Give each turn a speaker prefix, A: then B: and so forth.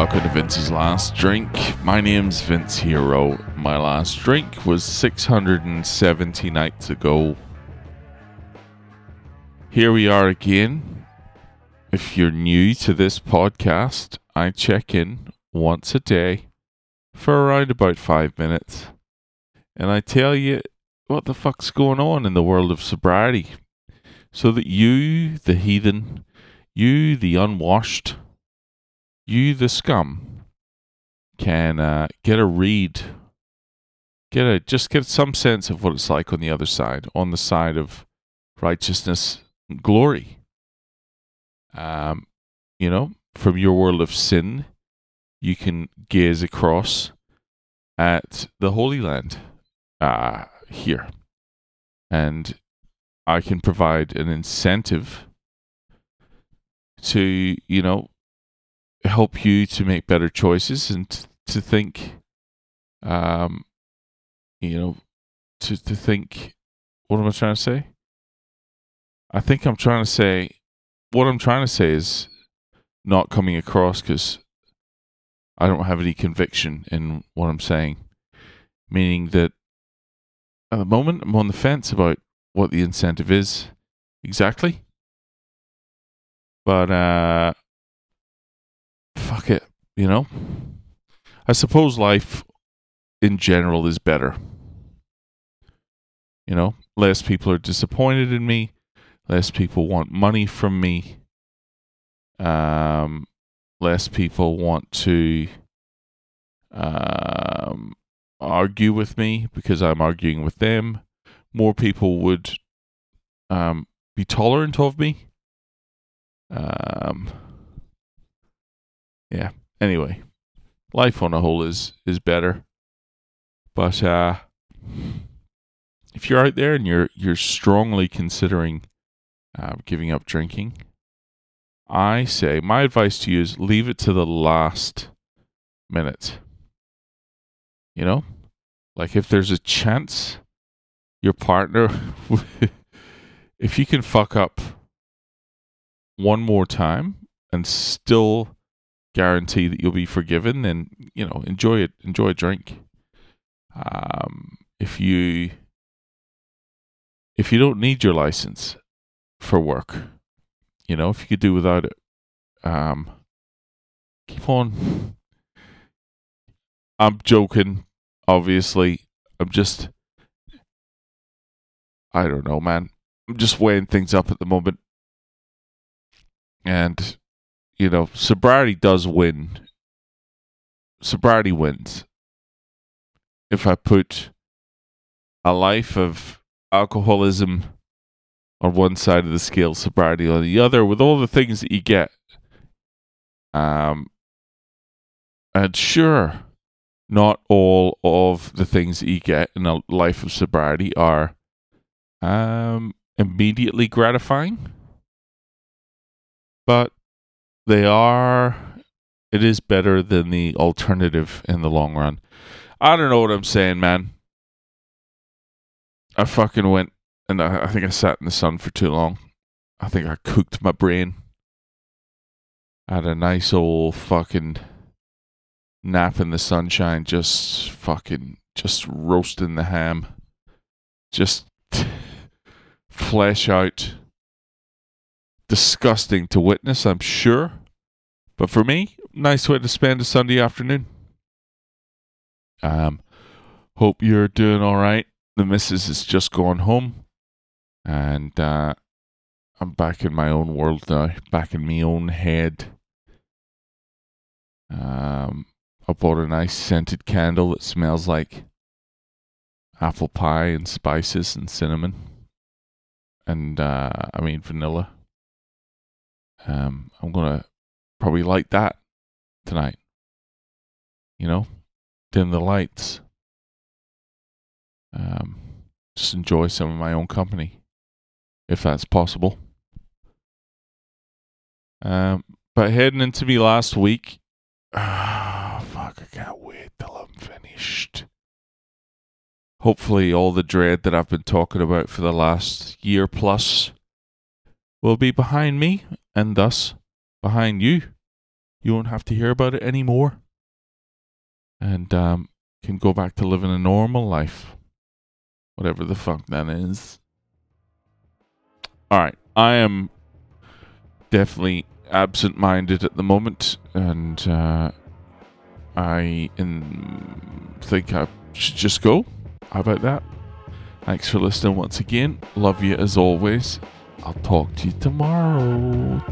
A: Welcome to Vince's Last Drink. My name's Vince Hero. My last drink was 670 nights ago. Here we are again. If you're new to this podcast, I check in once a day for around about five minutes. And I tell you what the fuck's going on in the world of sobriety. So that you, the heathen, you, the unwashed, you, the scum, can uh, get a read, get a just get some sense of what it's like on the other side, on the side of righteousness, and glory. Um, you know, from your world of sin, you can gaze across at the Holy Land uh, here, and I can provide an incentive to you know help you to make better choices and t- to think, um, you know, to to think. What am I trying to say? I think I'm trying to say what I'm trying to say is not coming across because I don't have any conviction in what I'm saying. Meaning that at the moment I'm on the fence about what the incentive is exactly. But uh fuck it, you know? I suppose life in general is better. You know, less people are disappointed in me, less people want money from me. Um less people want to um argue with me because I'm arguing with them. More people would um be tolerant of me. Um yeah. Anyway, life on a whole is is better. But uh if you're out there and you're you're strongly considering uh, giving up drinking, I say my advice to you is leave it to the last minute. You know, like if there's a chance your partner, if you can fuck up one more time and still guarantee that you'll be forgiven, then you know enjoy it. Enjoy a drink. Um, if you if you don't need your license for work, you know if you could do without it, um, keep on. I'm joking, obviously. I'm just. I don't know, man. I'm just weighing things up at the moment. And you know, sobriety does win. Sobriety wins. If I put a life of alcoholism on one side of the scale, sobriety on the other, with all the things that you get. Um, and sure, not all of the things that you get in a life of sobriety are um, immediately gratifying, but they are it is better than the alternative in the long run. I don't know what I'm saying, man. I fucking went and I, I think I sat in the sun for too long. I think I cooked my brain. I had a nice old fucking nap in the sunshine, just fucking just roasting the ham. Just flesh out disgusting to witness, I'm sure. But for me, nice way to spend a Sunday afternoon. Um, hope you're doing all right. The missus is just gone home, and uh, I'm back in my own world now, back in my own head. Um, I bought a nice scented candle that smells like apple pie and spices and cinnamon, and uh, I mean vanilla. Um, I'm gonna probably light that tonight. You know, dim the lights. Um, just enjoy some of my own company, if that's possible. Um, but heading into me last week, ah, fuck, I can't wait till I'm finished. Hopefully, all the dread that I've been talking about for the last year plus will be behind me and thus behind you. you won't have to hear about it anymore. And um, can go back to living a normal life. Whatever the fuck that is. Alright. I am definitely absent minded at the moment and uh, I in, think I should just go. How about that? Thanks for listening once again. Love you as always. I'll talk to you tomorrow.